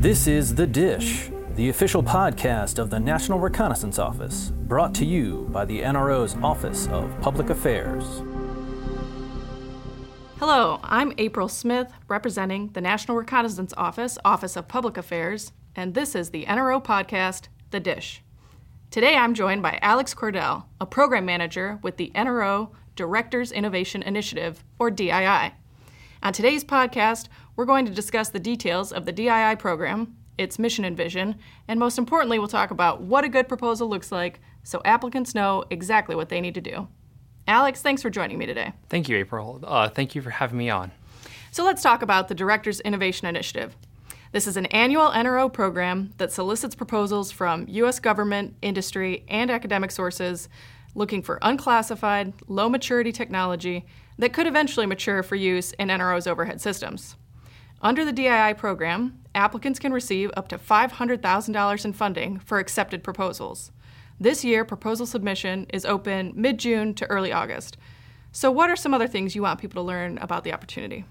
This is The Dish, the official podcast of the National Reconnaissance Office, brought to you by the NRO's Office of Public Affairs. Hello, I'm April Smith, representing the National Reconnaissance Office, Office of Public Affairs, and this is the NRO podcast, The Dish. Today I'm joined by Alex Kordell, a program manager with the NRO Directors Innovation Initiative, or DII. On today's podcast, we're going to discuss the details of the DII program, its mission and vision, and most importantly, we'll talk about what a good proposal looks like so applicants know exactly what they need to do. Alex, thanks for joining me today. Thank you, April. Uh, thank you for having me on. So let's talk about the Directors Innovation Initiative. This is an annual NRO program that solicits proposals from U.S. government, industry, and academic sources looking for unclassified, low maturity technology that could eventually mature for use in NRO's overhead systems. Under the DII program, applicants can receive up to $500,000 in funding for accepted proposals. This year, proposal submission is open mid June to early August. So, what are some other things you want people to learn about the opportunity?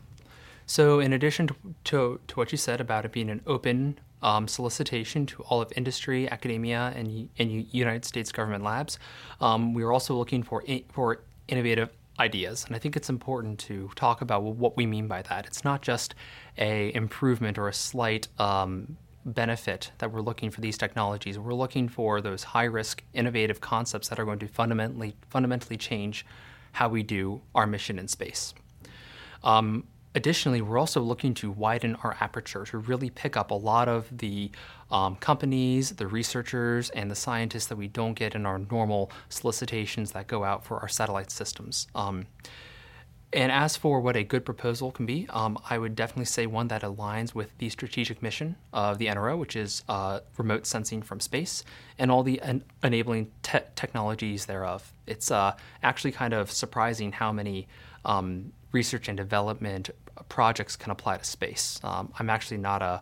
So, in addition to, to, to what you said about it being an open um, solicitation to all of industry, academia, and, and United States government labs, um, we are also looking for, for innovative ideas. And I think it's important to talk about what we mean by that. It's not just a improvement or a slight um, benefit that we're looking for these technologies. We're looking for those high risk, innovative concepts that are going to fundamentally fundamentally change how we do our mission in space. Um, Additionally, we're also looking to widen our aperture to really pick up a lot of the um, companies, the researchers, and the scientists that we don't get in our normal solicitations that go out for our satellite systems. Um, and as for what a good proposal can be, um, I would definitely say one that aligns with the strategic mission of the NRO, which is uh, remote sensing from space and all the en- enabling te- technologies thereof. It's uh, actually kind of surprising how many um, research and development projects can apply to space. Um, I'm actually not a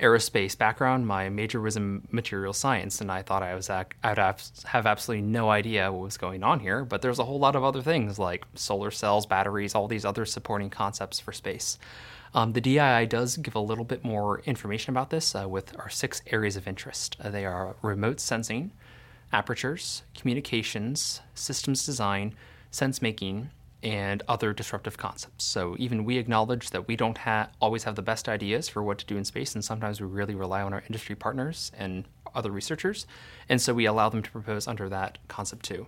aerospace background. My major was in material science, and I thought I was I'd have absolutely no idea what was going on here. But there's a whole lot of other things like solar cells, batteries, all these other supporting concepts for space. Um, the DII does give a little bit more information about this uh, with our six areas of interest. Uh, they are remote sensing, apertures, communications, systems design, sense making, and other disruptive concepts. So even we acknowledge that we don't ha- always have the best ideas for what to do in space, and sometimes we really rely on our industry partners and other researchers, and so we allow them to propose under that concept too.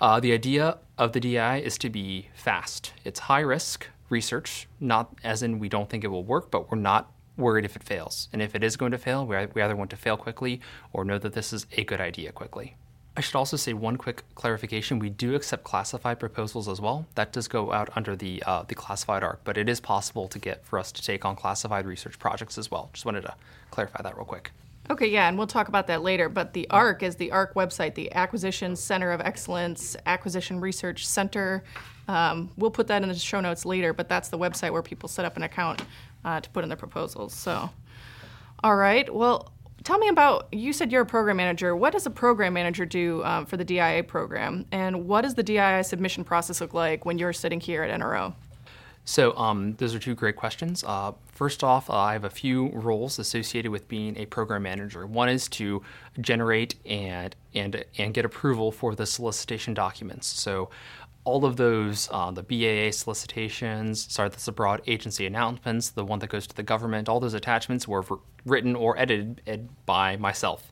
Uh, the idea of the DI is to be fast. It's high risk research, not as in we don't think it will work, but we're not worried if it fails. And if it is going to fail, we either want to fail quickly or know that this is a good idea quickly. I should also say one quick clarification. We do accept classified proposals as well. That does go out under the uh, the classified ARC, but it is possible to get for us to take on classified research projects as well. Just wanted to clarify that real quick. Okay, yeah, and we'll talk about that later. But the ARC is the ARC website, the Acquisition Center of Excellence, Acquisition Research Center. Um, we'll put that in the show notes later, but that's the website where people set up an account uh, to put in their proposals. So, all right, well, Tell me about, you said you're a program manager. What does a program manager do um, for the DIA program? And what does the DIA submission process look like when you're sitting here at NRO? So, um, those are two great questions. Uh, first off, uh, I have a few roles associated with being a program manager. One is to generate and and and get approval for the solicitation documents. So, all of those, uh, the BAA solicitations, sorry, that's the broad agency announcements, the one that goes to the government, all those attachments were written or edited by myself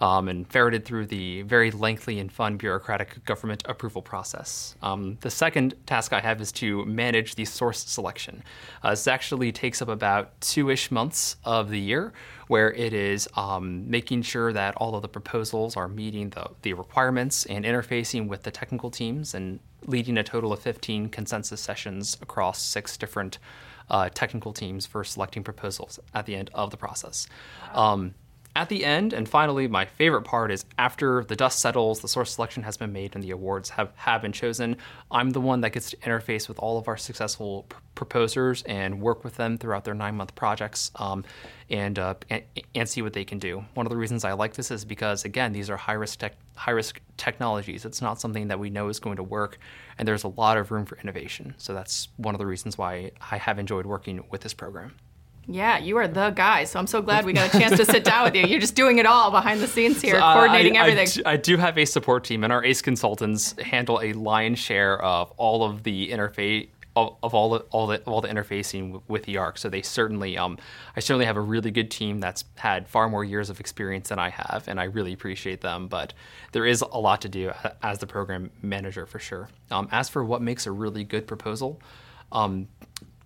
um, and ferreted through the very lengthy and fun bureaucratic government approval process. Um, the second task I have is to manage the source selection. Uh, this actually takes up about two ish months of the year, where it is um, making sure that all of the proposals are meeting the, the requirements and interfacing with the technical teams and leading a total of 15 consensus sessions across six different uh, technical teams for selecting proposals at the end of the process. Um, at the end, and finally, my favorite part is after the dust settles, the source selection has been made, and the awards have, have been chosen. I'm the one that gets to interface with all of our successful pr- proposers and work with them throughout their nine month projects um, and, uh, and, and see what they can do. One of the reasons I like this is because, again, these are high risk, tech, high risk technologies. It's not something that we know is going to work, and there's a lot of room for innovation. So that's one of the reasons why I have enjoyed working with this program. Yeah, you are the guy. So I'm so glad we got a chance to sit down with you. You're just doing it all behind the scenes here, Uh, coordinating I, everything. I do have a support team, and our ACE consultants handle a lion's share of all of the interface. Of, of all the all the all the interfacing with the ARC, so they certainly, um, I certainly have a really good team that's had far more years of experience than I have, and I really appreciate them. But there is a lot to do as the program manager for sure. Um, as for what makes a really good proposal, um,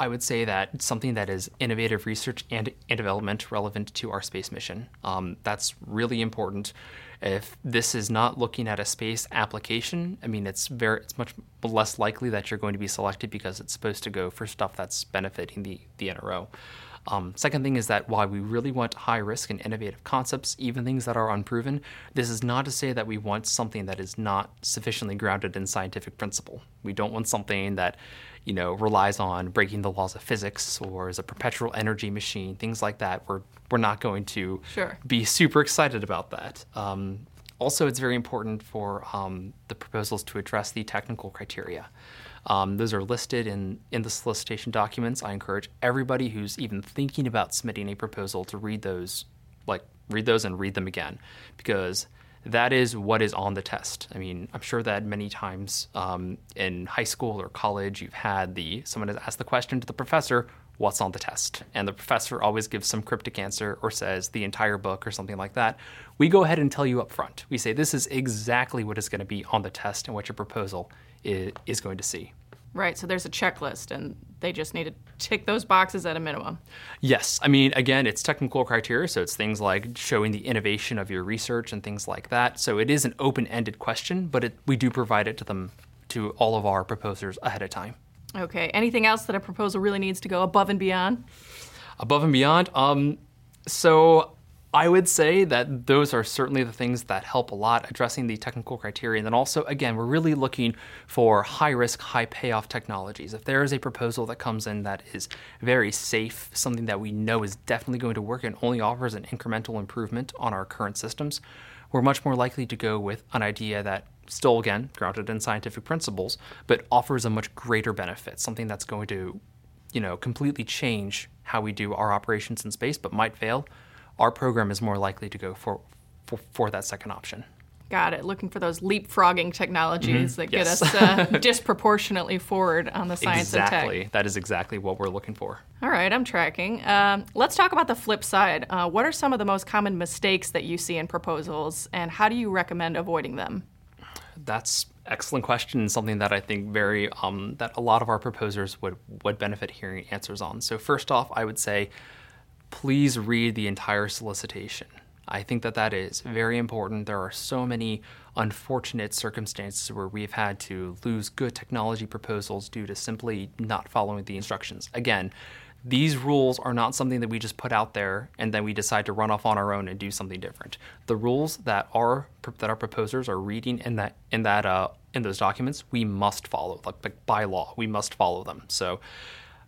I would say that something that is innovative research and, and development relevant to our space mission. Um, that's really important. If this is not looking at a space application, I mean, it's very, it's much less likely that you're going to be selected because it's supposed to go for stuff that's benefiting the, the NRO. Um, second thing is that while we really want high risk and innovative concepts, even things that are unproven, this is not to say that we want something that is not sufficiently grounded in scientific principle. We don't want something that, you know, relies on breaking the laws of physics or is a perpetual energy machine, things like that. We're we're not going to Sure. be super excited about that. Um, also, it's very important for um, the proposals to address the technical criteria. Um, those are listed in, in the solicitation documents. I encourage everybody who's even thinking about submitting a proposal to read those, like read those and read them again, because that is what is on the test. I mean, I'm sure that many times um, in high school or college, you've had the someone has asked the question to the professor, "What's on the test?" and the professor always gives some cryptic answer or says the entire book or something like that. We go ahead and tell you up front. We say this is exactly what is going to be on the test and what your proposal is, going to see. right. So there's a checklist, and they just need to tick those boxes at a minimum. Yes. I mean, again, it's technical criteria, so it's things like showing the innovation of your research and things like that. So it is an open ended question, but it, we do provide it to them, to all of our proposers ahead of time. Okay. Anything else that a proposal really needs to go above and beyond? Above and beyond, um, so I would say that those are certainly the things that help a lot addressing the technical criteria. And then also, again, we're really looking for high risk, high payoff technologies. If there is a proposal that comes in that is very safe, something that we know is definitely going to work and only offers an incremental improvement on our current systems, we're much more likely to go with an idea that still again grounded in scientific principles but offers a much greater benefit something that's going to you know completely change how we do our operations in space but might fail our program is more likely to go for for, for that second option Got it. Looking for those leapfrogging technologies that get us uh, disproportionately forward on the science and tech. exactly that is exactly what we're looking for All right, I'm tracking. Um, let's talk about the flip side. Uh, what are some of the most common mistakes that you see in proposals, and how do you recommend avoiding them? That's excellent question and something that I think very um, that a lot of our proposers would would benefit hearing answers on. So first off, I would say please read the entire solicitation. I think that that is very important. There are so many unfortunate circumstances where we've had to lose good technology proposals due to simply not following the instructions. Again, these rules are not something that we just put out there and then we decide to run off on our own and do something different. The rules that our that our proposers are reading in that in that uh, in those documents, we must follow. Like, like by law, we must follow them. So,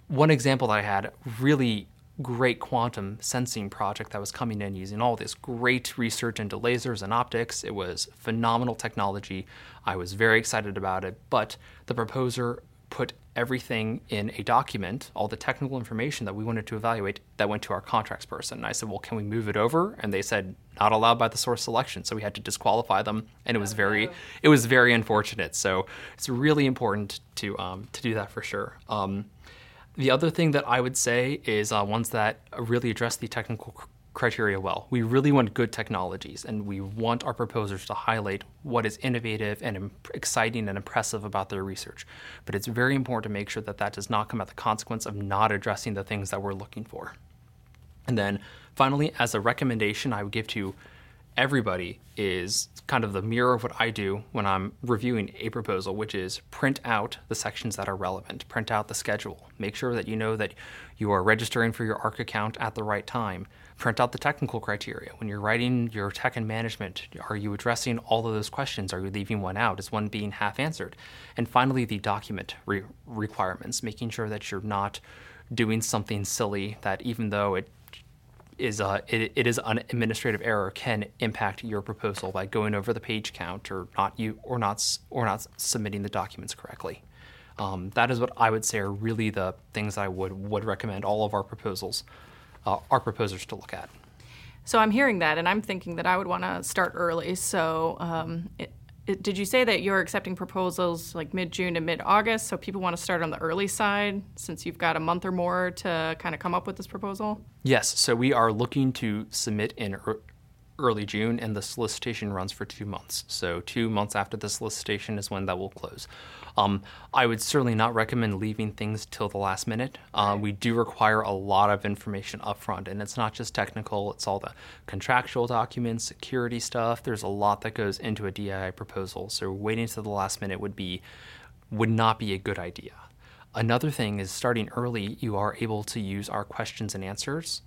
one example that I had really great quantum sensing project that was coming in using all this great research into lasers and optics. It was phenomenal technology. I was very excited about it, but the proposer put everything in a document, all the technical information that we wanted to evaluate, that went to our contracts person. And I said, Well, can we move it over? And they said, Not allowed by the source selection. So we had to disqualify them. And it was very it was very unfortunate. So it's really important to um, to do that for sure. Um, the other thing that I would say is uh, ones that really address the technical cr- criteria well. We really want good technologies, and we want our proposers to highlight what is innovative and exciting and impressive about their research. But it's very important to make sure that that does not come at the consequence of not addressing the things that we're looking for. And then finally, as a recommendation I would give to everybody is kind of the mirror of what I do when I'm reviewing a proposal, which is print out the sections that are relevant, print out the schedule, make sure that you know that you are registering for your ARC account at the right time, print out the technical criteria. When you're writing your tech and management, are you addressing all of those questions? Are you leaving one out? Is one being half answered? And finally, the document re- requirements, making sure that you're not doing something silly that even though it is uh, it, it is an administrative error can impact your proposal by going over the page count or not you or not or not submitting the documents correctly. Um, that is what I would say are really the things I would would recommend all of our proposals uh, our proposers to look at. So I'm hearing that, and I'm thinking that I would want to start early. So, um, it, did you say that you're accepting proposals like mid June to mid August? So people want to start on the early side since you've got a month or more to kind of come up with this proposal? Yes. So we are looking to submit in early June, and the solicitation runs for two months. So, two months after the solicitation is when that will close. Um, I would certainly not recommend leaving things till the last minute. Uh, we do require a lot of information upfront, and it's not just technical, it's all the contractual documents, security stuff. There's a lot that goes into a DII proposal. So, waiting till the last minute would be would not be a good idea. Another thing is starting early, you are able to use our questions and answers.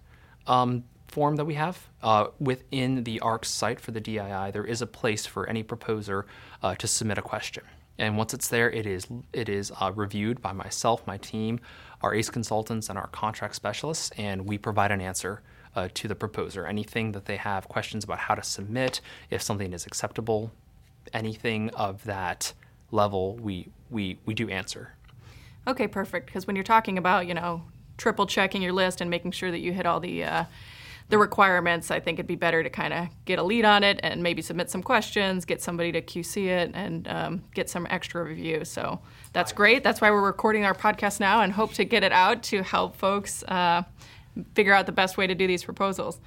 Um, form that we have. Uh, within the ARCS site for the DII, there is a place for any proposer uh, to submit a question. And once it's there, it is it is uh, reviewed by myself, my team, our ACE consultants, and our contract specialists, and we provide an answer uh, to the proposer. Anything that they have questions about how to submit, if something is acceptable, anything of that level, we we we do answer. Okay, perfect. Because when you're talking about you know triple checking your list and making sure that you hit all the uh, the requirements, I think it'd be better to kind of get a lead on it and maybe submit some questions, get somebody to QC it, and um, get some extra review. So that's great. That's why we're recording our podcast now and hope to get it out to help folks uh, figure out the best way to do these proposals.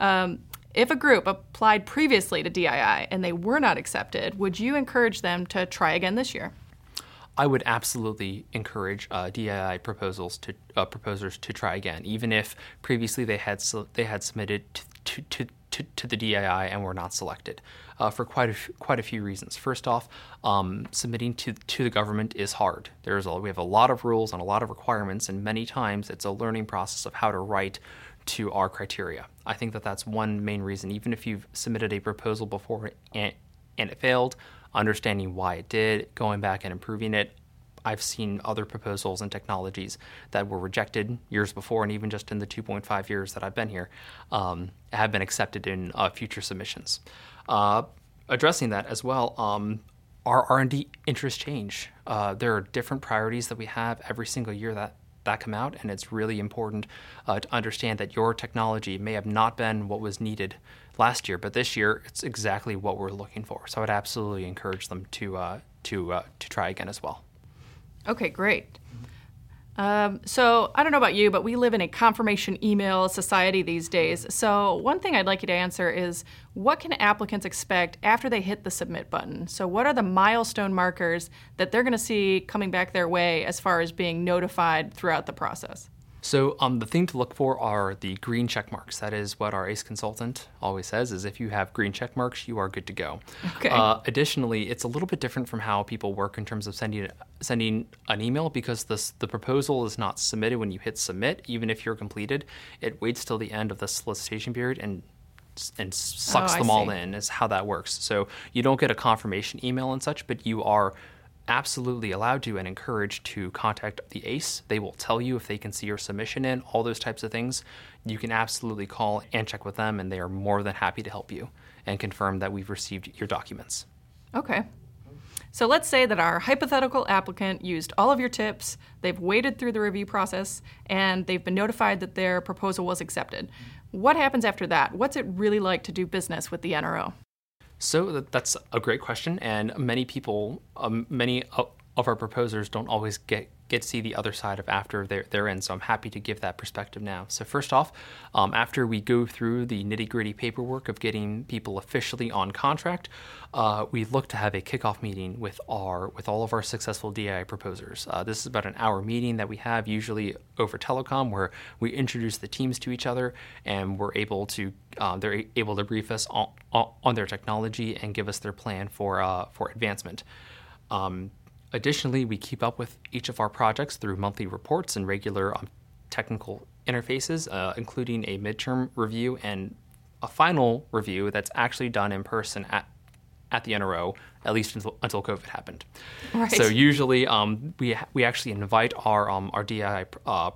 Um, if a group applied previously to DII and they were not accepted, would you encourage them to try again this year? I would absolutely encourage uh, DII proposals to uh, proposers to try again, even if previously they had they had submitted to, to, to, to, the DII and were not selected, uh, for quite a f- quite a few reasons. First off, um, submitting to to the government is hard. There's a, we have a lot of rules and a lot of requirements, and many times it's a learning process of how to write to our criteria. I think that that's one main reason. Even if you've submitted a proposal before and, and it failed, understanding why it did, going back and improving it. I've seen other proposals and technologies that were rejected years before, and even just in the 2.5 years that I've been here, um, have been accepted in uh, future submissions. Uh, addressing that as well, um, our R&D interests change. Uh, there are different priorities that we have every single year that that come out, and it's really important uh, to understand that your technology may have not been what was needed last year, but this year it's exactly what we're looking for. So I'd absolutely encourage them to uh, to uh, to try again as well. Okay, great. Um, so I don't know about you, but we live in a confirmation email society these days. So one thing I'd like you to answer is what can applicants expect after they hit the submit button? So what are the milestone markers that they're going to see coming back their way as far as being notified throughout the process? So um, the thing to look for are the green check marks. That is what our ACE consultant always says: is if you have green check marks, you are good to go. Okay. Uh, additionally, it's a little bit different from how people work in terms of sending sending an email because this, the proposal is not submitted when you hit submit. Even if you're completed, it waits till the end of the solicitation period and and sucks oh, them all in. Is how that works. So you don't get a confirmation email and such, but you are absolutely allowed to and encouraged to contact the ACE. They will tell you if they can see your submission in, all those types of things. You can absolutely call and check with them, and they are more than happy to help you and confirm that we've received your documents. Okay. So let's say that our hypothetical applicant used all of your tips, they've waded through the review process, and they've been notified that their proposal was accepted. What happens after that? What's it really like to do business with the NRO? So that's a great question, and many people, um, many of our proposers don't always get get to see the other side of after they're, they're in. So I'm happy to give that perspective now. So first off, um, after we go through the nitty gritty paperwork of getting people officially on contract, uh, we look to have a kickoff meeting with our with all of our successful DI proposers. Uh, this is about an hour meeting that we have usually over telecom, where we introduce the teams to each other, and we're able to uh, they're able to brief us on, on, their technology and give us their plan for uh, for advancement. Um, Additionally, we keep up with each of our projects through monthly reports and regular um, technical interfaces, uh, including a midterm review and a final review that's actually done in person at at the NRO, at least until, until COVID happened. Right. So usually, um, we we actually invite our um, our DI uh,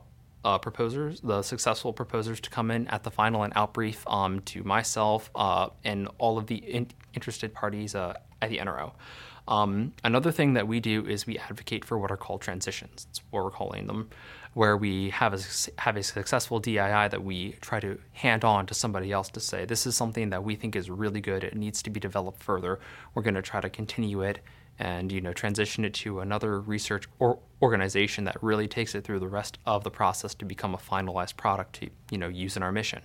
uh, proposers, the successful proposers, to come in at the final and outbrief um, to myself uh, and all of the in- interested parties uh, at the NRO. Um, another thing that we do is we advocate for what are called transitions. That's what we're calling them, where we have a, have a successful DII that we try to hand on to somebody else to say, this is something that we think is really good. It needs to be developed further. We're going to try to continue it and you know transition it to another research or organization that really takes it through the rest of the process to become a finalized product to you know use in our mission.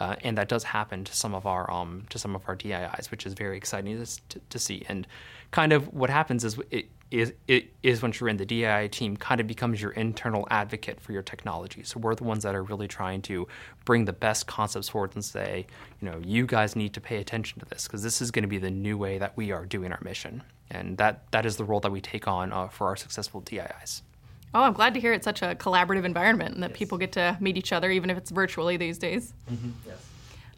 Uh, and that does happen to some of our um, to some of our DIIs, which is very exciting to, to, see. And kind of what happens is it is it is once you're in the DII team, kind of becomes your internal advocate for your technology. So we're the ones that are really trying to bring the best concepts forward and say, you know, you guys need to pay attention to this because this is going to be the new way that we are doing our mission, and that that is the role that we take on uh, for our successful DIIs. Oh, I'm glad to hear it's such a collaborative environment and that yes. people get to meet each other, even if it's virtually these days. Mm-hmm. Yes.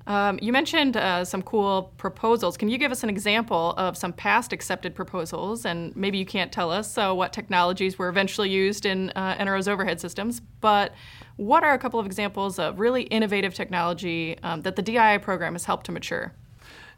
Um, you mentioned uh, some cool proposals. Can you give us an example of some past accepted proposals? And maybe you can't tell us so what technologies were eventually used in uh, NRO's overhead systems, but what are a couple of examples of really innovative technology um, that the DII program has helped to mature?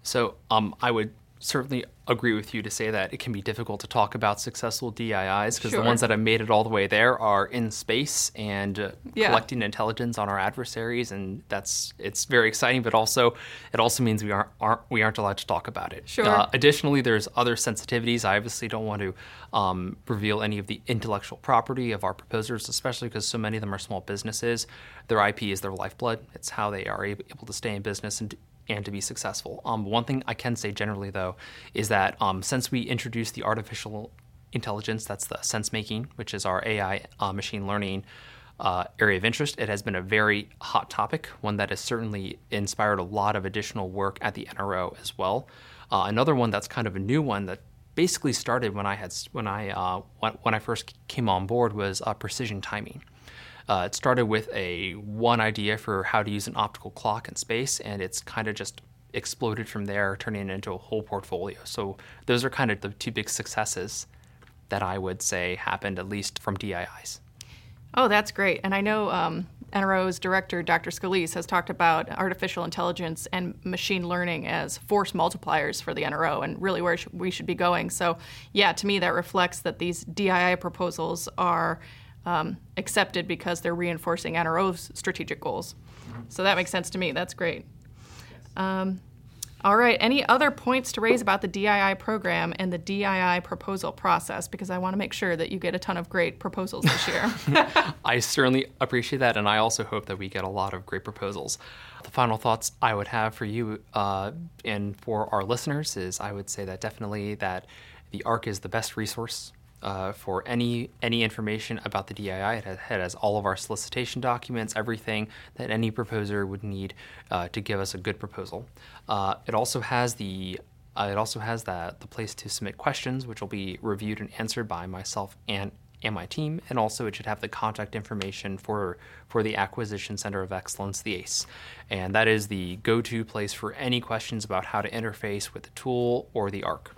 So um, I would certainly agree with you to say that it can be difficult to talk about successful DIIs because sure. the ones that have made it all the way there are in space and uh, yeah. collecting intelligence on our adversaries, and that's it's very exciting. But also, it also means we aren't, aren't we aren't allowed to talk about it. Sure. Uh, additionally, there's other sensitivities. I obviously don't want to um, reveal any of the intellectual property of our proposers, especially because so many of them are small businesses. Their IP is their lifeblood. It's how they are able to stay in business and and to be successful. Um, one thing I can say generally, though, is that um, since we introduced the artificial intelligence, that's the sense making, which is our AI uh, machine learning uh, area of interest, it has been a very hot topic, one that has certainly inspired a lot of additional work at the NRO as well. Uh, another one that's kind of a new one that basically started when I had when I uh, when I first came on board was uh, precision timing. Uh, it started with a one idea for how to use an optical clock in space, and it's kind of just exploded from there, turning it into a whole portfolio. So those are kind of the two big successes that I would say happened at least from DIIs. Oh, that's great. And I know um, NRO's director, Dr. Scolese, has talked about artificial intelligence and machine learning as force multipliers for the NRO and really where we should be going. So, yeah, to me, that reflects that these DII proposals are um, accepted because they're reinforcing NRO's strategic goals. So that makes sense to me. That's great. Um, all right. Any other points to raise about the DII program and the DII proposal process? Because I want to make sure that you get a ton of great proposals this year. I certainly appreciate that, and I also hope that we get a lot of great proposals. The final thoughts I would have for you uh, and for our listeners is I would say that definitely that the ARC is the best resource uh, for any any information about the DII. It has, it has, all of our solicitation documents, everything that any proposer would need uh, to give us a good proposal. Uh, it also has the uh, it also has that the place to submit questions, which will be reviewed and answered by myself and and my team, and also it should have the contact information for for the Acquisition Center of Excellence, the ACE, and that is the go-to place for any questions about how to interface with the tool or the ARC.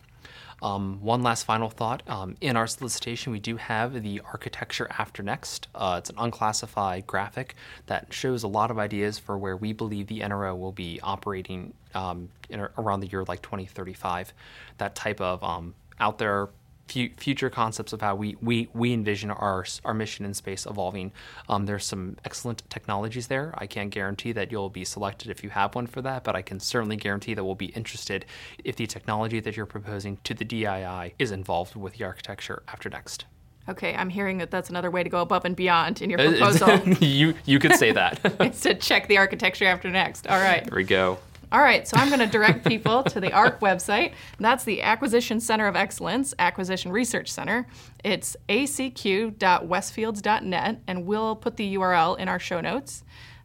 Um, one last final thought. Um, in our solicitation, we do have the architecture after next. Uh, it's an unclassified graphic that shows a lot of ideas for where we believe the NRO will be operating um, in, around the year like 2035. That type of um, out there future concepts of how we, we, we envision our, our mission in space evolving. Um, there's some excellent technologies there. I can't guarantee that you'll be selected if you have one for that, but I can certainly guarantee that we'll be interested if the technology that you're proposing to the DII is involved with the architecture after next. Okay, I'm hearing that that's another way to go above and beyond in your proposal. you you could say that. it's to check the architecture after next. All right. There we go. All right, so I'm going to direct people to the ARC website. That's the Acquisition Center of Excellence, Acquisition Research Center. It's acq.westfields.net, and we'll put the URL in our show notes.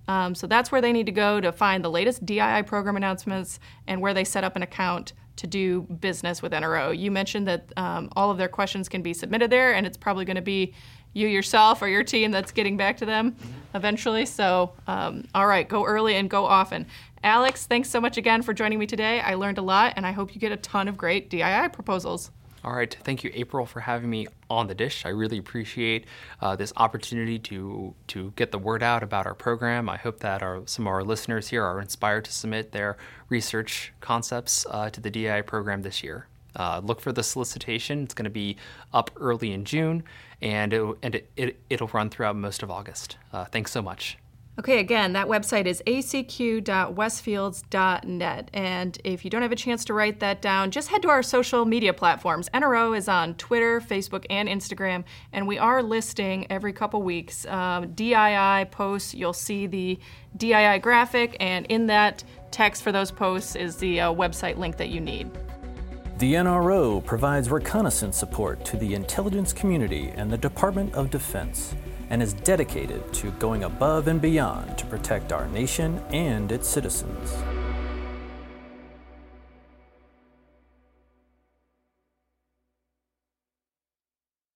Um, so that's where they need to go to find the latest DII program announcements and where they set up an account to do business with NRO. You mentioned that um, all of their questions can be submitted there, and it's probably going to be you yourself or your team that's getting back to them eventually. So, um, all right, go early and go often. Alex, thanks so much again for joining me today. I learned a lot, and I hope you get a ton of great DII proposals. All right. Thank you, April, for having me on the dish. I really appreciate uh, this opportunity to to get the word out about our program. I hope that our, some of our listeners here are inspired to submit their research concepts uh, to the DII program this year. Uh, look for the solicitation. It's going to be up early in June, and it, and it, it, it'll run throughout most of August. Uh, thanks so much. Okay, again, that website is acq.westfields.net. And if you don't have a chance to write that down, just head to our social media platforms. NRO is on Twitter, Facebook, and Instagram, and we are listing every couple weeks um, DII posts. You'll see the DII graphic, and in that text for those posts is the uh, website link that you need. The NRO provides reconnaissance support to the intelligence community and the Department of Defense and is dedicated to going above and beyond to protect our nation and its citizens.